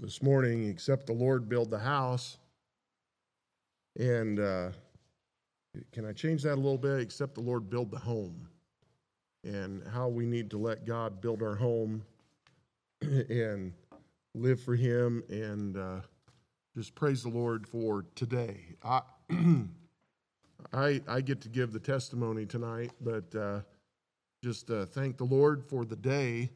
this morning, except the Lord build the house. And uh, can I change that a little bit? Except the Lord build the home. And how we need to let God build our home and live for Him and uh, just praise the Lord for today. I, I, I get to give the testimony tonight, but uh, just uh, thank the Lord for the day.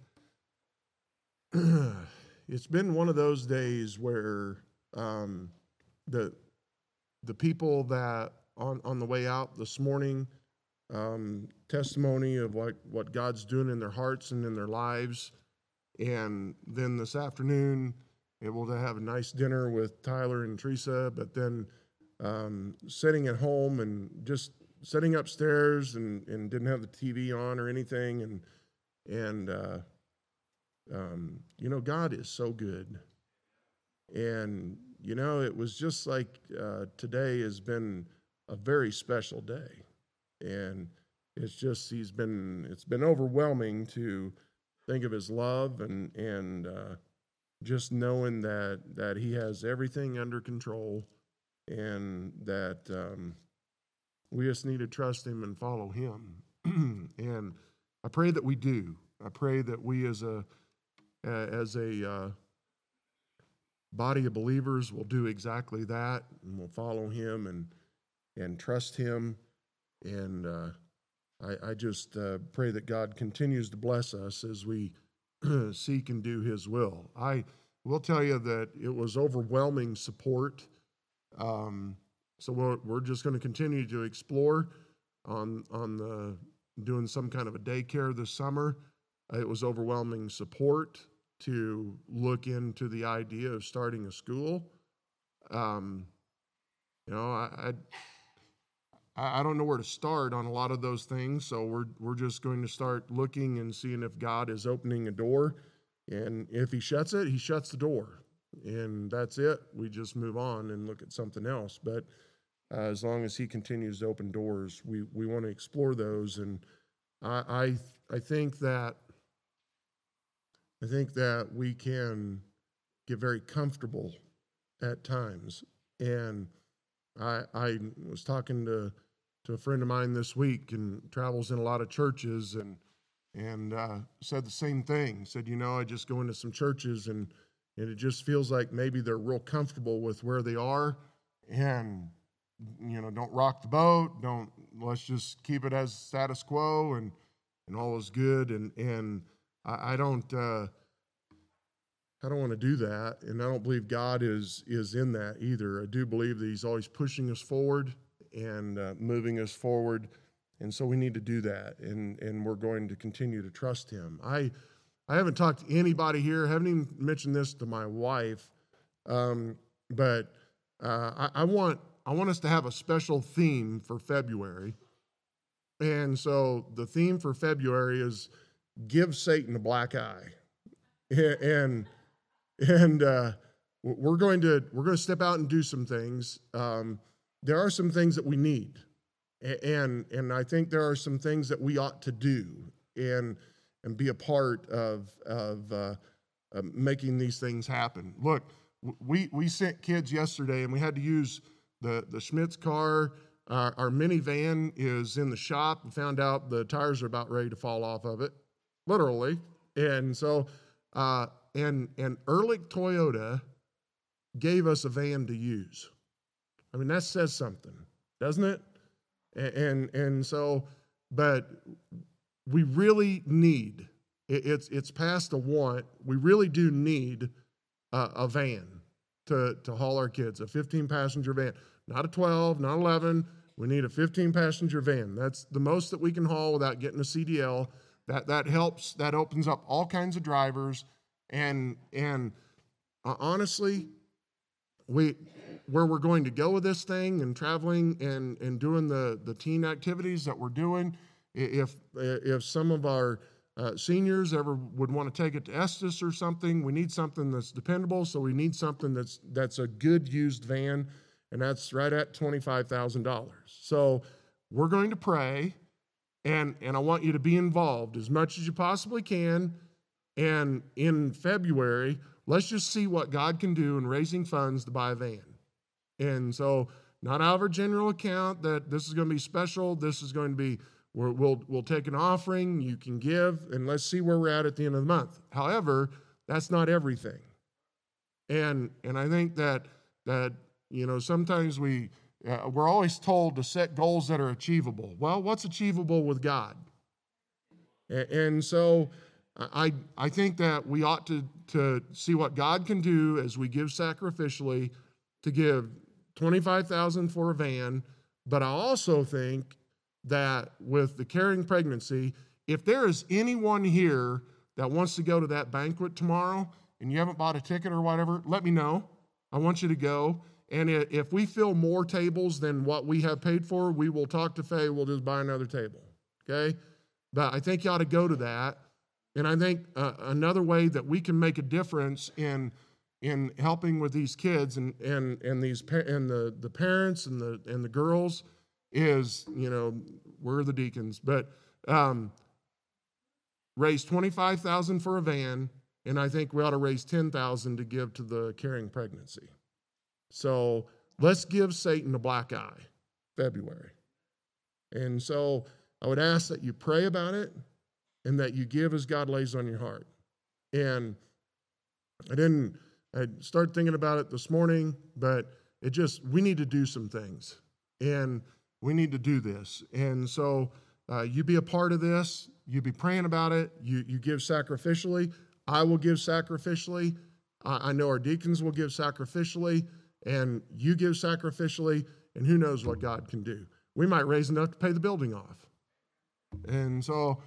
it's been one of those days where um, the the people that on on the way out this morning um, testimony of what what God's doing in their hearts and in their lives, and then this afternoon able to have a nice dinner with Tyler and Teresa, but then um, sitting at home and just sitting upstairs and, and didn't have the TV on or anything, and and uh, um, you know, God is so good. And, you know, it was just like uh, today has been a very special day. And it's just, he's been, it's been overwhelming to think of his love and, and, uh, just knowing that that he has everything under control and that um, we just need to trust him and follow him and i pray that we do i pray that we as a as a uh, body of believers will do exactly that and we'll follow him and and trust him. And uh, I, I, just uh, pray that god continues to bless us as we seek and do his will. I will tell you that it was overwhelming support. Um, so we're, we're just going to continue to explore on on the doing some kind of a daycare this summer. It was overwhelming support to look into the idea of starting a school. Um, you know, I, I, I don't know where to start on a lot of those things, so we're we're just going to start looking and seeing if God is opening a door, and if He shuts it, He shuts the door, and that's it. We just move on and look at something else. But uh, as long as He continues to open doors, we we want to explore those, and I I, I think that I think that we can get very comfortable at times. And I, I was talking to, to a friend of mine this week and travels in a lot of churches and and uh, said the same thing. Said, you know, I just go into some churches and and it just feels like maybe they're real comfortable with where they are and you know don't rock the boat don't let's just keep it as status quo and and all is good and and I, I don't. Uh, I don't want to do that, and I don't believe God is is in that either. I do believe that He's always pushing us forward and uh, moving us forward, and so we need to do that, and and we're going to continue to trust Him. I I haven't talked to anybody here. Haven't even mentioned this to my wife, um, but uh, I, I want I want us to have a special theme for February, and so the theme for February is give Satan a black eye. And and uh, we're going to we're going to step out and do some things. Um, there are some things that we need, and and I think there are some things that we ought to do and and be a part of of uh, uh, making these things happen. Look, we we sent kids yesterday, and we had to use the the Schmitz car. Our, our minivan is in the shop. We found out the tires are about ready to fall off of it, literally. And so, uh, and and Ehrlich Toyota gave us a van to use. I mean, that says something, doesn't it? And and, and so, but we really need. It's it's past a want. We really do need a, a van to to haul our kids, a 15 passenger van, not a 12, not 11. We need a 15 passenger van. That's the most that we can haul without getting a CDL. That that helps. That opens up all kinds of drivers. And and uh, honestly, we where we're going to go with this thing and traveling and and doing the the teen activities that we're doing, if if some of our uh, seniors ever would want to take it to Estes or something, we need something that's dependable. So we need something that's that's a good used van, and that's right at twenty five thousand dollars. So we're going to pray, and and I want you to be involved as much as you possibly can and in February, let's just see what God can do in raising funds to buy a van. And so, not out of our general account that this is going to be special. This is going to be we will we'll take an offering. You can give, and let's see where we're at at the end of the month. However, that's not everything. And and I think that that you know sometimes we uh, we're always told to set goals that are achievable. Well, what's achievable with God? And, and so I, I think that we ought to, to see what God can do as we give sacrificially to give 25,000 for a van, but I also think that with the caring pregnancy, if there is anyone here that wants to go to that banquet tomorrow and you haven't bought a ticket or whatever, let me know. I want you to go. And if we fill more tables than what we have paid for, we will talk to Faye. We'll just buy another table. Okay? But I think you ought to go to that. And I think uh, another way that we can make a difference in in helping with these kids and and and these and the the parents and the and the girls is you know we're the deacons, but um, raise twenty five thousand for a van, and I think we ought to raise ten thousand to give to the caring pregnancy. So let's give Satan a black eye, February. And so I would ask that you pray about it and that you give as God lays on your heart. And I didn't, I started thinking about it this morning, but it just, we need to do some things. And we need to do this. And so uh, you be a part of this. You be praying about it. You, you give sacrificially. I will give sacrificially. I, I know our deacons will give sacrificially. And you give sacrificially. And who knows what God can do. We might raise enough to pay the building off. And so,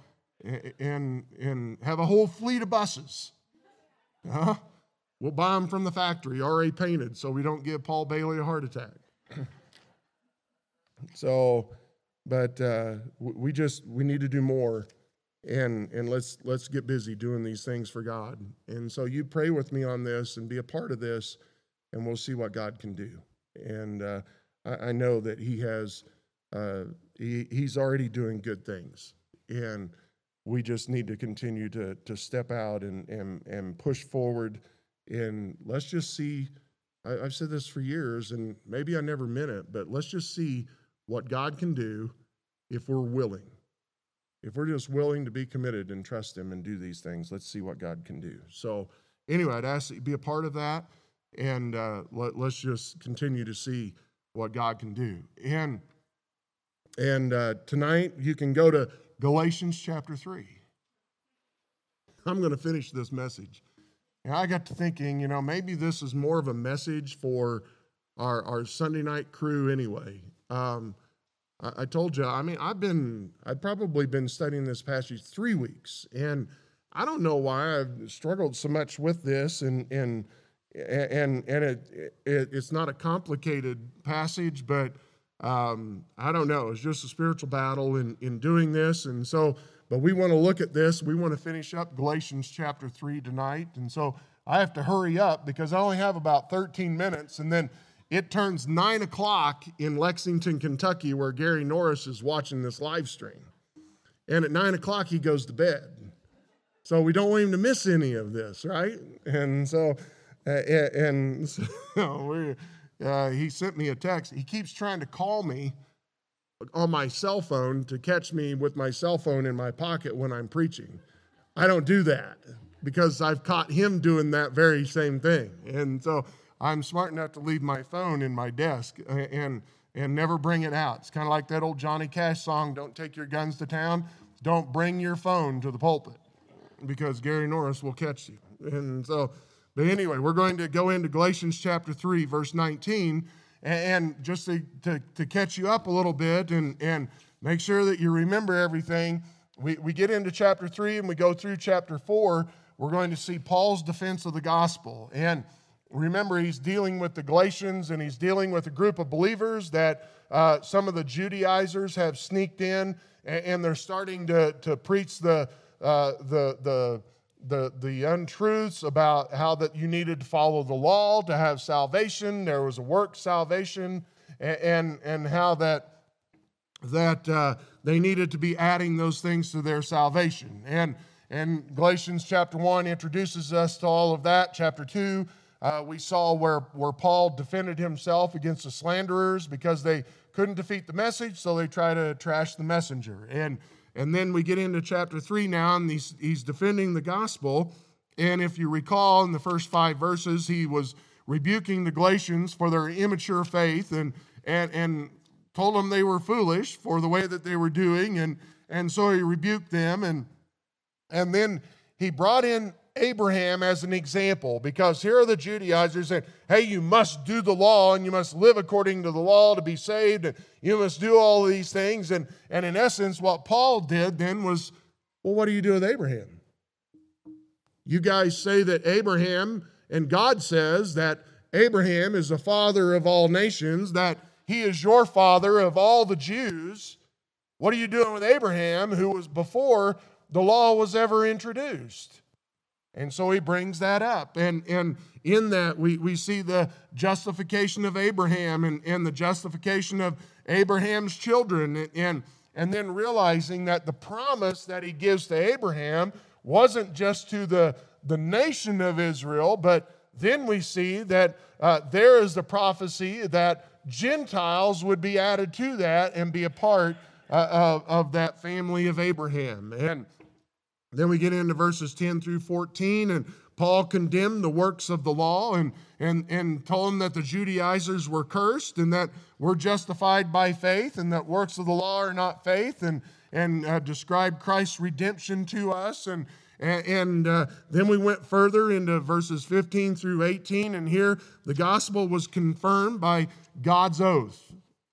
and and have a whole fleet of buses. Huh? We'll buy them from the factory, already painted, so we don't give Paul Bailey a heart attack. so, but uh, we just we need to do more, and and let's let's get busy doing these things for God. And so you pray with me on this and be a part of this, and we'll see what God can do. And uh, I, I, know that He has uh, he, He's already doing good things, and we just need to continue to, to step out and, and, and push forward. And let's just see. I, I've said this for years, and maybe I never meant it, but let's just see what God can do if we're willing. If we're just willing to be committed and trust Him and do these things, let's see what God can do. So, anyway, I'd ask that you be a part of that, and uh, let, us just continue to see what God can do. And and uh, tonight you can go to Galatians chapter 3. I'm going to finish this message. And I got to thinking, you know, maybe this is more of a message for our, our Sunday night crew anyway. Um, I, I told you, I mean, I've been, I've probably been studying this passage three weeks, and I don't know why I've struggled so much with this, and and and and it, it it's not a complicated passage, but um, I don't know. It's just a spiritual battle in, in doing this. And so, but we want to look at this. We want to finish up Galatians chapter 3 tonight. And so I have to hurry up because I only have about 13 minutes. And then it turns 9 o'clock in Lexington, Kentucky, where Gary Norris is watching this live stream. And at 9 o'clock, he goes to bed. So we don't want him to miss any of this, right? And so, and so uh, he sent me a text. He keeps trying to call me on my cell phone to catch me with my cell phone in my pocket when I'm preaching. I don't do that because I've caught him doing that very same thing. And so I'm smart enough to leave my phone in my desk uh, and and never bring it out. It's kind of like that old Johnny Cash song, Don't Take Your Guns to Town. Don't bring your phone to the pulpit because Gary Norris will catch you. And so but anyway, we're going to go into Galatians chapter 3, verse 19. And just to, to, to catch you up a little bit and, and make sure that you remember everything, we, we get into chapter 3 and we go through chapter 4. We're going to see Paul's defense of the gospel. And remember, he's dealing with the Galatians and he's dealing with a group of believers that uh, some of the Judaizers have sneaked in and, and they're starting to, to preach the, uh, the, the, the, the untruths about how that you needed to follow the law to have salvation. There was a work salvation, and, and, and how that, that uh, they needed to be adding those things to their salvation. And, and Galatians chapter 1 introduces us to all of that. Chapter 2, uh, we saw where, where Paul defended himself against the slanderers because they couldn't defeat the message, so they try to trash the messenger. And, and then we get into chapter 3 now, and he's, he's defending the gospel. And if you recall, in the first five verses, he was rebuking the Galatians for their immature faith and, and, and told them they were foolish for the way that they were doing. And, and so he rebuked them. And, and then he brought in Abraham as an example because here are the Judaizers saying, hey, you must do the law and you must live according to the law to be saved and you must do all these things. And, and in essence, what Paul did then was, well, what do you do with Abraham? You guys say that Abraham, and God says that Abraham is the father of all nations, that he is your father of all the Jews. What are you doing with Abraham, who was before the law was ever introduced? And so he brings that up. And, and in that, we, we see the justification of Abraham and, and the justification of Abraham's children. And, and, and then realizing that the promise that he gives to Abraham wasn't just to the, the nation of Israel, but then we see that uh, there is the prophecy that Gentiles would be added to that and be a part uh, of, of that family of Abraham. And then we get into verses 10 through 14, and Paul condemned the works of the law and, and, and told them that the Judaizers were cursed and that we're justified by faith and that works of the law are not faith, and, and uh, described Christ's redemption to us. And, and, uh, then we went further into verses 15 through 18, and here the gospel was confirmed by God's oath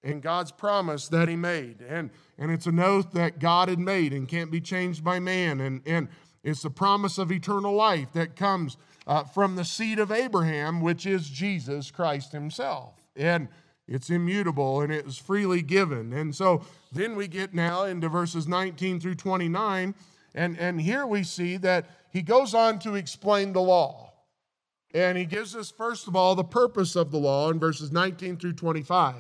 and God's promise that He made. And and it's an oath that God had made and can't be changed by man. And, and it's the promise of eternal life that comes uh, from the seed of Abraham, which is Jesus Christ himself. And it's immutable and it is freely given. And so then we get now into verses 19 through 29. And, and here we see that he goes on to explain the law. And he gives us, first of all, the purpose of the law in verses 19 through 25.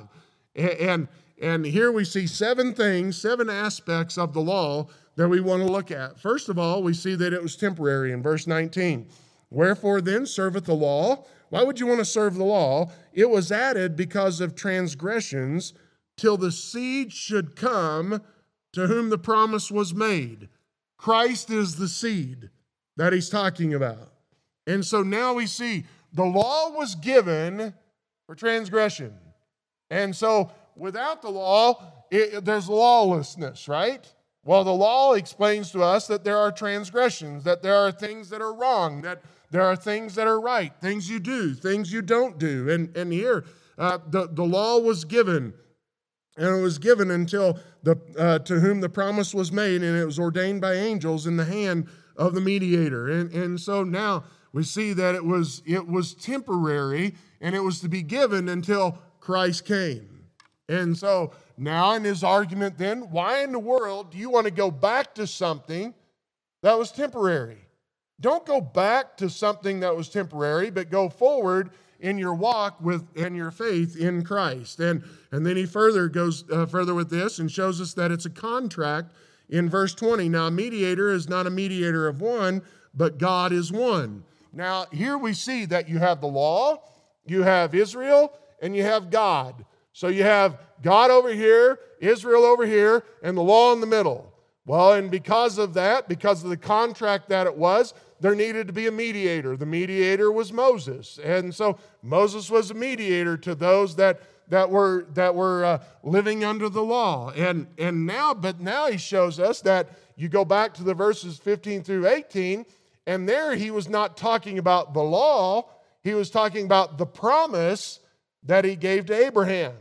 And, and here we see seven things, seven aspects of the law that we want to look at. First of all, we see that it was temporary in verse 19. Wherefore then serveth the law? Why would you want to serve the law? It was added because of transgressions till the seed should come to whom the promise was made. Christ is the seed that he's talking about. And so now we see the law was given for transgression. And so without the law, it, there's lawlessness, right? Well, the law explains to us that there are transgressions, that there are things that are wrong, that there are things that are right, things you do, things you don't do. And, and here, uh, the, the law was given, and it was given until the, uh, to whom the promise was made, and it was ordained by angels in the hand of the mediator. And, and so now we see that it was, it was temporary, and it was to be given until Christ came. And so now, in his argument, then, why in the world do you want to go back to something that was temporary? Don't go back to something that was temporary, but go forward in your walk with and your faith in Christ. And and then he further goes uh, further with this and shows us that it's a contract in verse 20. Now, a mediator is not a mediator of one, but God is one. Now, here we see that you have the law, you have Israel, and you have God. So you have God over here, Israel over here, and the law in the middle. Well, and because of that, because of the contract that it was, there needed to be a mediator. The mediator was Moses. And so Moses was a mediator to those that, that were, that were uh, living under the law. And, and now, but now he shows us that you go back to the verses 15 through 18, and there he was not talking about the law, he was talking about the promise that he gave to Abraham.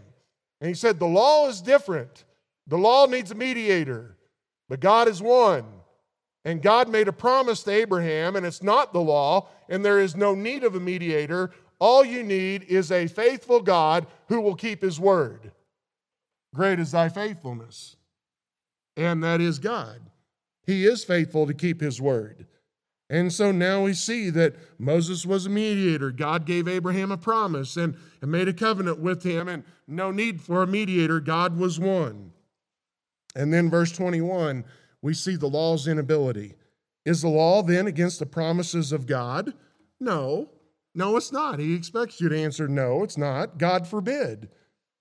And he said, The law is different. The law needs a mediator, but God is one. And God made a promise to Abraham, and it's not the law, and there is no need of a mediator. All you need is a faithful God who will keep his word. Great is thy faithfulness. And that is God. He is faithful to keep his word. And so now we see that Moses was a mediator. God gave Abraham a promise and, and made a covenant with him, and no need for a mediator. God was one. And then, verse 21, we see the law's inability. Is the law then against the promises of God? No. No, it's not. He expects you to answer no, it's not. God forbid.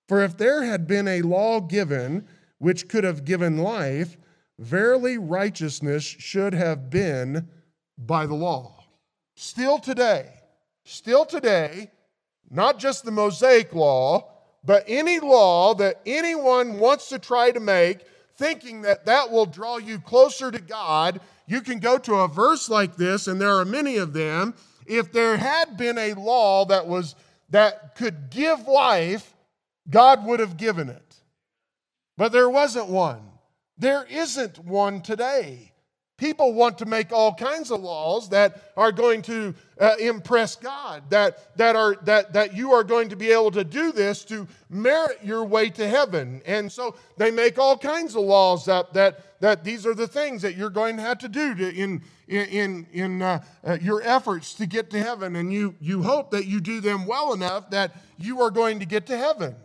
For if there had been a law given which could have given life, verily righteousness should have been by the law. Still today, still today, not just the Mosaic law, but any law that anyone wants to try to make, thinking that that will draw you closer to God, you can go to a verse like this, and there are many of them. If there had been a law that was that could give life, God would have given it. But there wasn't one. There isn't one today. People want to make all kinds of laws that are going to uh, impress God, that, that, are, that, that you are going to be able to do this to merit your way to heaven. And so they make all kinds of laws up that, that these are the things that you're going to have to do to, in, in, in uh, uh, your efforts to get to heaven. And you, you hope that you do them well enough that you are going to get to heaven.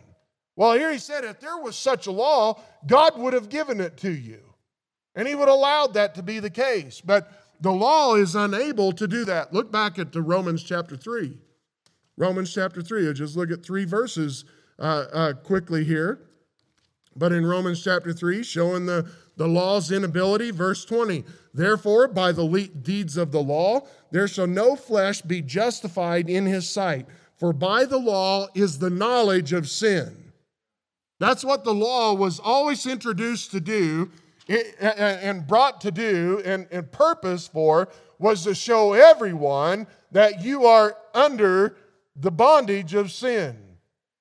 Well, here he said, if there was such a law, God would have given it to you. And he would allowed that to be the case. But the law is unable to do that. Look back at the Romans chapter 3. Romans chapter 3. I'll just look at three verses uh, uh, quickly here. But in Romans chapter 3, showing the, the law's inability, verse 20. Therefore, by the deeds of the law, there shall no flesh be justified in his sight. For by the law is the knowledge of sin. That's what the law was always introduced to do and brought to do and, and purpose for was to show everyone that you are under the bondage of sin.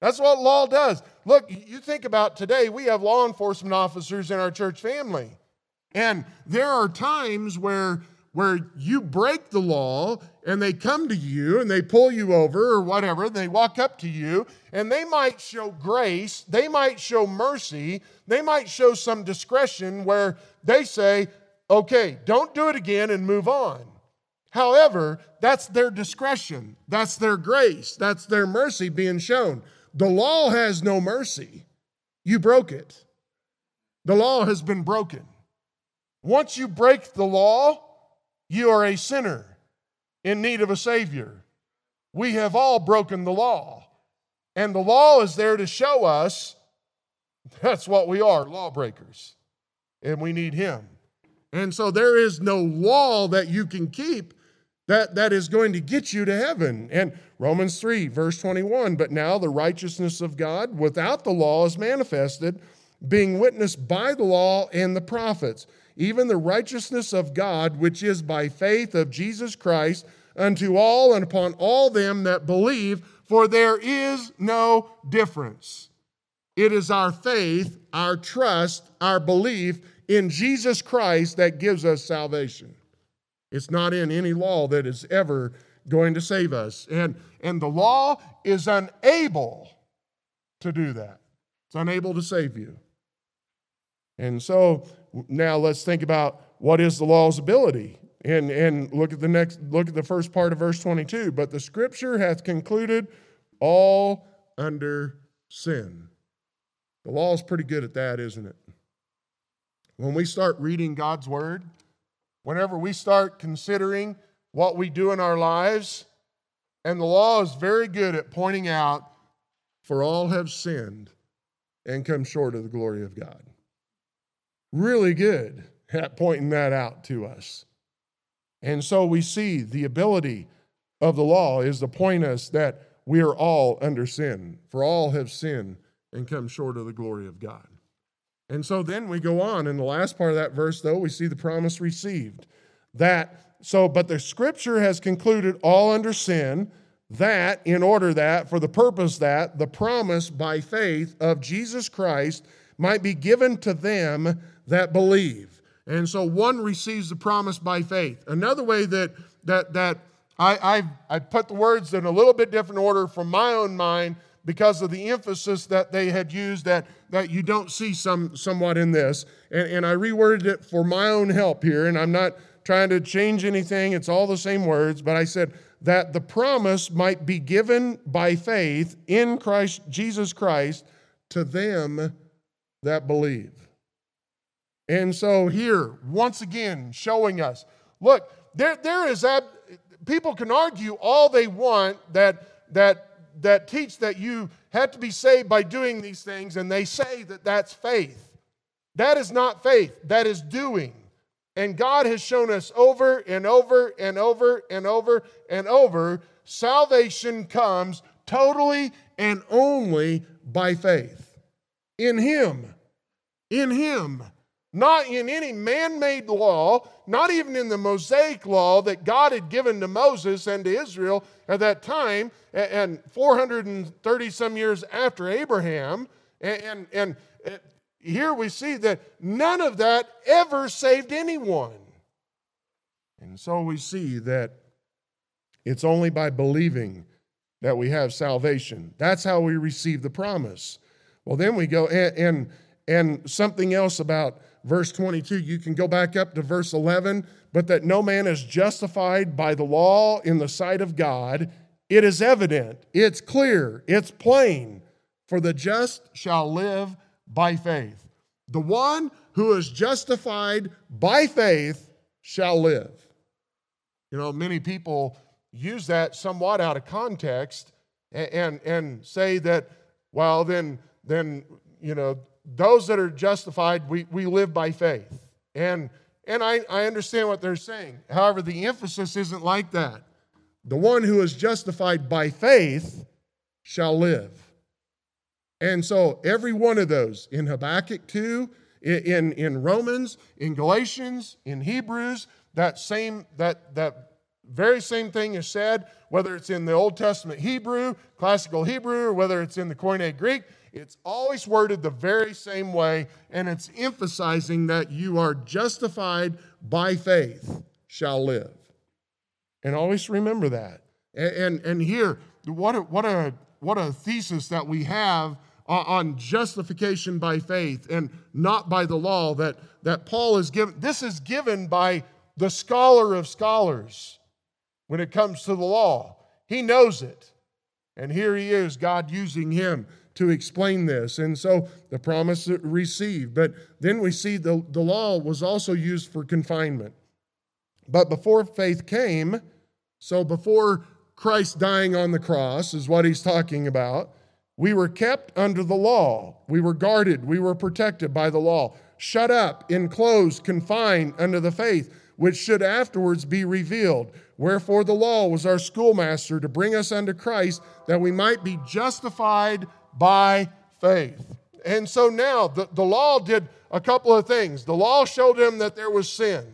That's what law does. Look, you think about today, we have law enforcement officers in our church family. And there are times where where you break the law and they come to you and they pull you over or whatever, they walk up to you and they might show grace, they might show mercy, they might show some discretion where they say, okay, don't do it again and move on. However, that's their discretion, that's their grace, that's their mercy being shown. The law has no mercy. You broke it. The law has been broken. Once you break the law, you are a sinner in need of a Savior. We have all broken the law. And the law is there to show us that's what we are lawbreakers. And we need Him. And so there is no law that you can keep that, that is going to get you to heaven. And Romans 3, verse 21 But now the righteousness of God without the law is manifested, being witnessed by the law and the prophets even the righteousness of God, which is by faith of Jesus Christ, unto all and upon all them that believe, for there is no difference. It is our faith, our trust, our belief in Jesus Christ that gives us salvation. It's not in any law that is ever going to save us. And, and the law is unable to do that, it's unable to save you. And so now let's think about what is the law's ability. And, and look at the next, look at the first part of verse 22. But the scripture hath concluded all under sin. The law is pretty good at that, isn't it? When we start reading God's word, whenever we start considering what we do in our lives, and the law is very good at pointing out, for all have sinned and come short of the glory of God really good at pointing that out to us. And so we see the ability of the law is to point us that we are all under sin, for all have sinned and come short of the glory of God. And so then we go on in the last part of that verse, though, we see the promise received. That, so, but the scripture has concluded all under sin, that in order that, for the purpose that, the promise by faith of Jesus Christ might be given to them that believe. And so one receives the promise by faith. Another way that that that I, I've I put the words in a little bit different order from my own mind because of the emphasis that they had used that, that you don't see some somewhat in this. And, and I reworded it for my own help here, and I'm not trying to change anything, it's all the same words, but I said that the promise might be given by faith in Christ Jesus Christ to them that believe. And so, here, once again, showing us Look, there, there is that, people can argue all they want that that that teach that you have to be saved by doing these things, and they say that that's faith. That is not faith, that is doing. And God has shown us over and over and over and over and over salvation comes totally and only by faith. In Him. In Him. Not in any man made law, not even in the Mosaic law that God had given to Moses and to Israel at that time, and 430 some years after Abraham. And, and, and here we see that none of that ever saved anyone. And so we see that it's only by believing that we have salvation. That's how we receive the promise. Well, then we go and, and, and something else about verse 22. You can go back up to verse 11, but that no man is justified by the law in the sight of God. It is evident, it's clear, it's plain. For the just shall live by faith. The one who is justified by faith shall live. You know, many people use that somewhat out of context and, and, and say that, well, then, then, you know, those that are justified, we, we live by faith. And, and I, I understand what they're saying. However, the emphasis isn't like that. The one who is justified by faith shall live. And so every one of those in Habakkuk 2, in, in Romans, in Galatians, in Hebrews, that same, that, that very same thing is said, whether it's in the Old Testament Hebrew, classical Hebrew, or whether it's in the Koine Greek, it's always worded the very same way, and it's emphasizing that you are justified by faith, shall live. And always remember that. And, and, and here, what a, what, a, what a thesis that we have on justification by faith and not by the law that, that Paul is given. This is given by the scholar of scholars when it comes to the law. He knows it. And here he is, God using him to explain this. And so the promise received. But then we see the, the law was also used for confinement. But before faith came, so before Christ dying on the cross is what he's talking about, we were kept under the law. We were guarded. We were protected by the law, shut up, enclosed, confined under the faith, which should afterwards be revealed. Wherefore the law was our schoolmaster to bring us unto Christ, that we might be justified by faith. And so now the, the law did a couple of things. The law showed them that there was sin.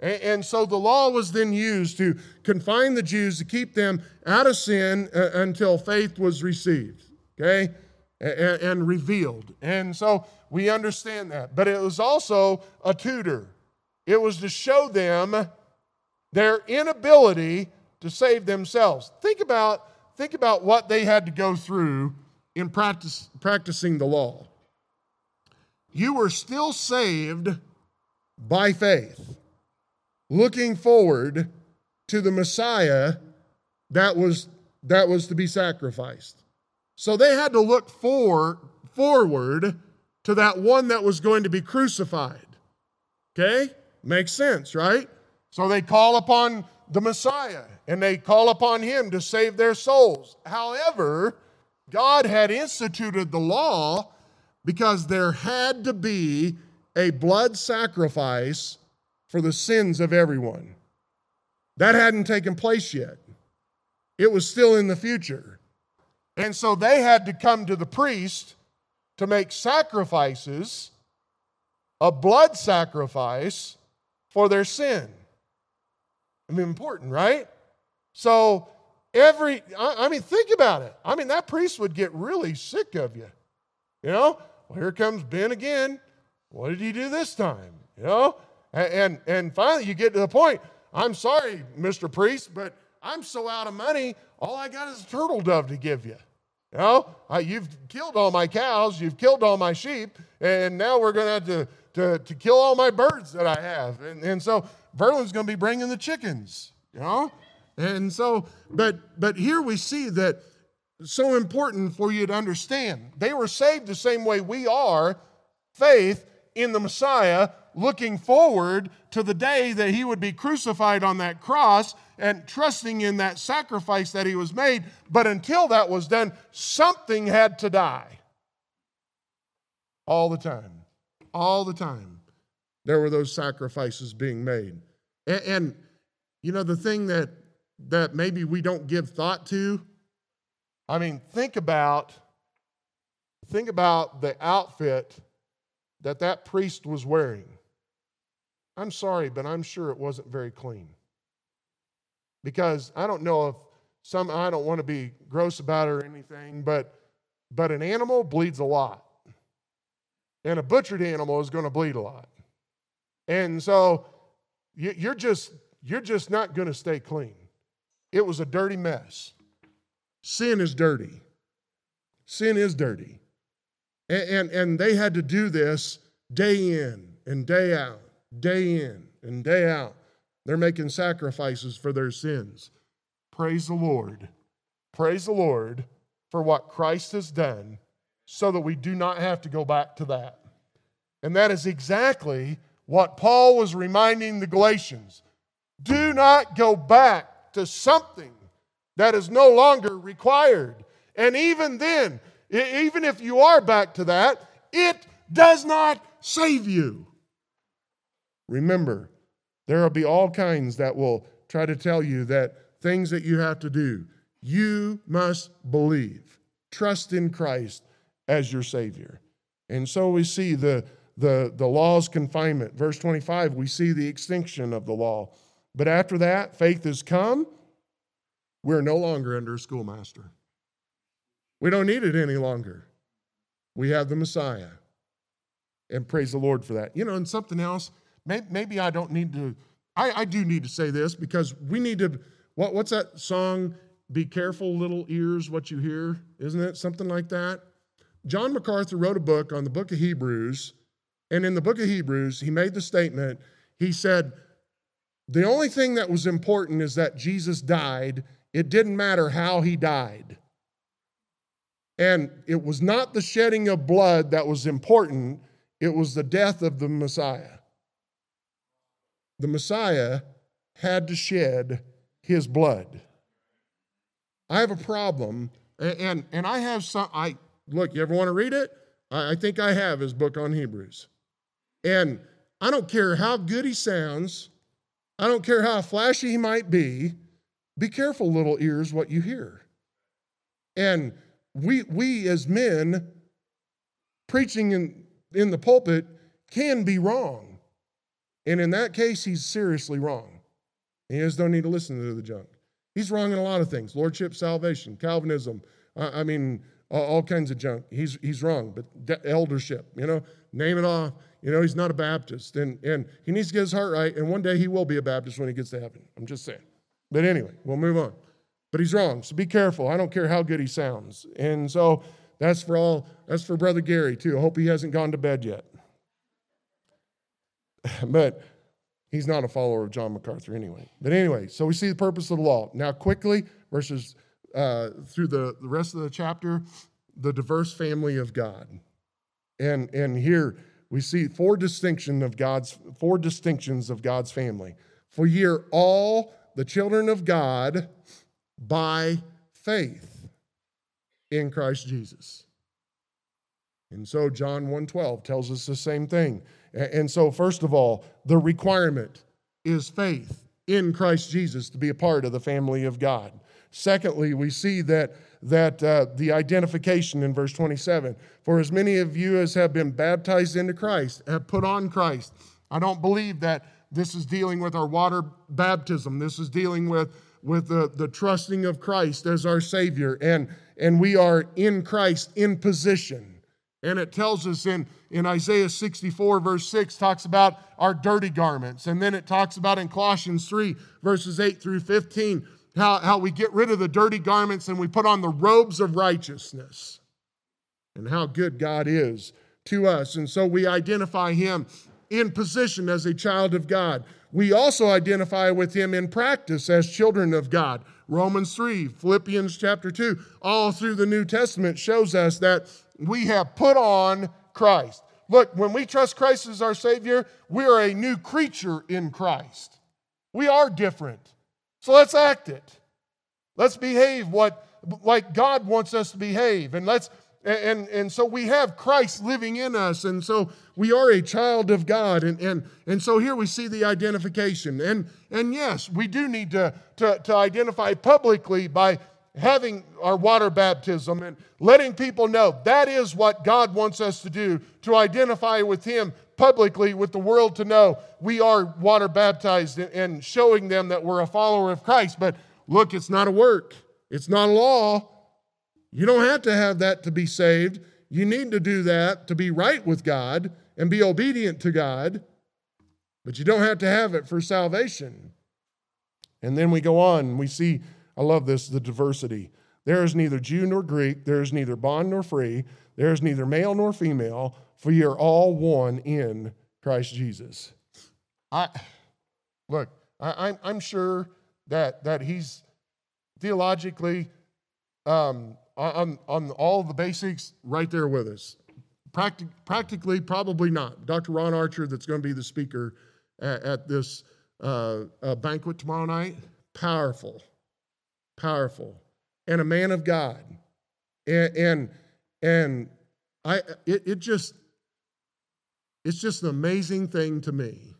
And, and so the law was then used to confine the Jews to keep them out of sin uh, until faith was received okay, and, and revealed. And so we understand that. But it was also a tutor, it was to show them their inability to save themselves. Think about, think about what they had to go through in practice, practicing the law. You were still saved by faith, looking forward to the Messiah that was, that was to be sacrificed. So they had to look for, forward to that one that was going to be crucified. Okay? Makes sense, right? So they call upon the Messiah and they call upon him to save their souls. However, God had instituted the law because there had to be a blood sacrifice for the sins of everyone. That hadn't taken place yet, it was still in the future. And so they had to come to the priest to make sacrifices, a blood sacrifice for their sin. I mean, important, right? So every, I mean, think about it. I mean, that priest would get really sick of you. You know, well, here comes Ben again. What did he do this time? You know, and, and, and finally you get to the point. I'm sorry, Mr. Priest, but I'm so out of money, all I got is a turtle dove to give you. You know, you've killed all my cows, you've killed all my sheep, and now we're going to have to, to, to kill all my birds that I have. And, and so Verlin's going to be bringing the chickens, you know? And so, but, but here we see that so important for you to understand. They were saved the same way we are. Faith in the Messiah, looking forward to the day that he would be crucified on that cross and trusting in that sacrifice that he was made. But until that was done, something had to die. All the time. All the time. There were those sacrifices being made. And, and you know, the thing that, that maybe we don't give thought to, I mean, think about, think about the outfit that that priest was wearing. I'm sorry, but I'm sure it wasn't very clean. Because I don't know if some, I don't want to be gross about it or anything, but, but an animal bleeds a lot. And a butchered animal is going to bleed a lot. And so you're just, you're just not going to stay clean. It was a dirty mess. Sin is dirty. Sin is dirty. And, and, and they had to do this day in and day out, day in and day out. They're making sacrifices for their sins. Praise the Lord. Praise the Lord for what Christ has done so that we do not have to go back to that. And that is exactly what Paul was reminding the Galatians. Do not go back to something that is no longer required. And even then, even if you are back to that, it does not save you. Remember, there will be all kinds that will try to tell you that things that you have to do, you must believe, trust in Christ as your Savior. And so we see the, the, the law's confinement. Verse 25, we see the extinction of the law. But after that, faith has come. We're no longer under a schoolmaster. We don't need it any longer. We have the Messiah. And praise the Lord for that. You know, and something else, maybe I don't need to, I, I do need to say this because we need to, what, what's that song? Be careful, little ears, what you hear. Isn't it something like that? John MacArthur wrote a book on the book of Hebrews. And in the book of Hebrews, he made the statement he said, The only thing that was important is that Jesus died. It didn't matter how he died. And it was not the shedding of blood that was important, it was the death of the Messiah. The Messiah had to shed his blood. I have a problem, and, and, and I have some. I look. You ever want to read it? I, I think I have his book on Hebrews, and I don't care how good he sounds. I don't care how flashy he might be. Be careful, little ears, what you hear. And we, we as men preaching in, in the pulpit can be wrong. And in that case, he's seriously wrong. He just don't need to listen to the junk. He's wrong in a lot of things lordship, salvation, Calvinism. I mean, all, kinds of junk. He's, he's wrong, but eldership, you know, name it off. You know, he's not a Baptist. And, and he needs to get his heart right. And one day he will be a Baptist when he gets to heaven. I'm just saying. But anyway, we'll move on but he's wrong. So be careful. I don't care how good he sounds. And so that's for all, that's for Brother Gary too. I hope he hasn't gone to bed yet. but he's not a follower of John MacArthur anyway. But anyway, so we see the purpose of the law. Now, quickly, verses uh, through the, the rest of the chapter, the diverse family of God. And, and here we see four distinction of God's four distinctions of God's family. For ye are all the children of God by faith in Christ Jesus. And so John 1:12 tells us the same thing. And so first of all, the requirement is faith in Christ Jesus to be a part of the family of God. Secondly, we see that that uh, the identification in verse 27 for as many of you as have been baptized into Christ have put on Christ. I don't believe that this is dealing with our water baptism. This is dealing with with the, the trusting of Christ as our Savior, and, and we are in Christ in position. And it tells us in, in Isaiah 64, verse 6, talks about our dirty garments. And then it talks about in Colossians 3, verses 8 through 15, how, how we get rid of the dirty garments and we put on the robes of righteousness. And how good God is to us. And so we identify Him in position as a child of God we also identify with him in practice as children of God. Romans 3, Philippians chapter 2, all through the New Testament shows us that we have put on Christ. look, when we trust Christ as our Savior, we are a new creature in Christ. We are different. So let's act it. Let's behave what like God wants us to behave. And let's and, and so we have Christ living in us, and so we are a child of God. And, and, and so here we see the identification. And, and yes, we do need to, to, to identify publicly by having our water baptism and letting people know that is what God wants us to do to identify with Him publicly, with the world to know we are water baptized and showing them that we're a follower of Christ. But look, it's not a work, it's not a law. You don't have to have that to be saved. You need to do that to be right with God and be obedient to God, but you don't have to have it for salvation. And then we go on, we see, I love this, the diversity. There is neither Jew nor Greek, there is neither bond nor free, there is neither male nor female, for ye are all one in Christ Jesus. I look, I, am I'm sure that that he's theologically um, on, on all the basics right there with us. Practic, practically, probably not. Dr. Ron Archer, that's going to be the speaker at, at this uh, uh, banquet tomorrow night, powerful, powerful, and a man of God. And, and, and I, it, it just, it's just an amazing thing to me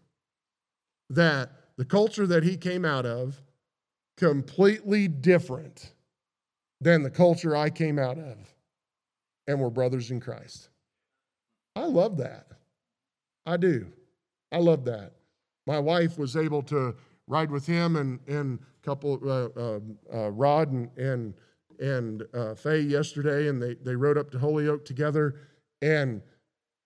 that the culture that he came out of, completely different than the culture I came out of. And we're brothers in Christ. I love that. I do. I love that. My wife was able to ride with him and, and couple, uh, uh, uh, Rod and, and, and uh, Faye yesterday, and they, they rode up to Holyoke together. And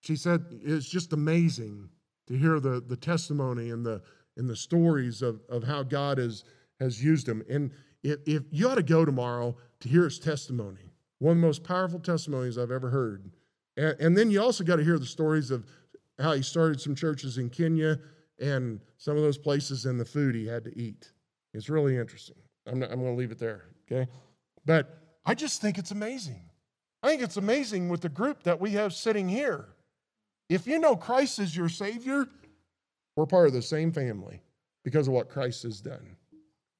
she said it's just amazing to hear the, the testimony and the, and the stories of, of how God has, has used him. And if, if you ought to go tomorrow to hear his testimony, one of the most powerful testimonies I've ever heard. And, and then you also got to hear the stories of how he started some churches in Kenya and some of those places and the food he had to eat. It's really interesting. I'm, I'm going to leave it there, okay? But I just think it's amazing. I think it's amazing with the group that we have sitting here. If you know Christ is your Savior, we're part of the same family because of what Christ has done.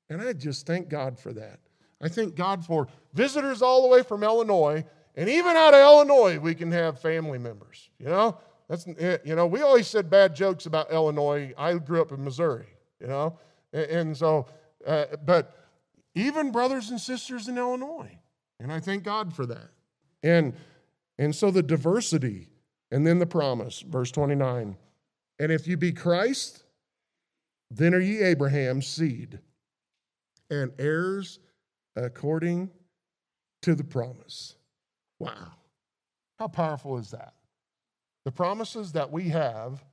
And I just thank God for that. I thank God for visitors all the way from Illinois, and even out of Illinois, we can have family members. You know, that's you know, we always said bad jokes about Illinois. I grew up in Missouri, you know, and, and so, uh, but even brothers and sisters in Illinois, and I thank God for that. And and so the diversity, and then the promise, verse twenty nine, and if you be Christ, then are ye Abraham's seed and heirs according to the promise. Wow. How powerful is that? The promises that we have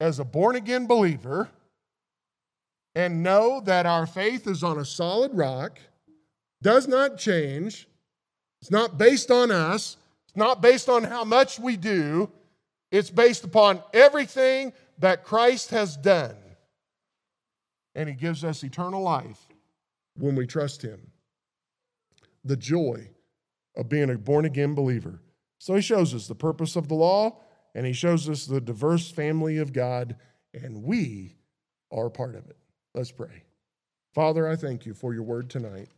as a born again believer and know that our faith is on a solid rock, does not change. It's not based on us, it's not based on how much we do, it's based upon everything that Christ has done and He gives us eternal life when we trust Him. The joy of being a born again believer. So He shows us the purpose of the law, and He shows us the diverse family of God, and we are part of it. Let's pray. Father, I thank you for your word tonight.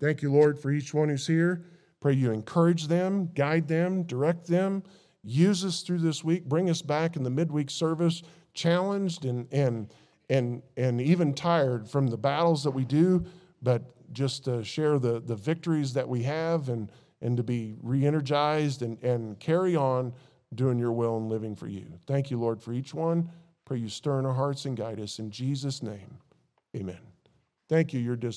Thank you, Lord, for each one who's here. Pray you encourage them, guide them, direct them. Use us through this week. Bring us back in the midweek service challenged and, and and, and even tired from the battles that we do, but just to share the, the victories that we have and, and to be re energized and, and carry on doing your will and living for you. Thank you, Lord, for each one. Pray you stir in our hearts and guide us. In Jesus' name, amen. Thank you. You're dis-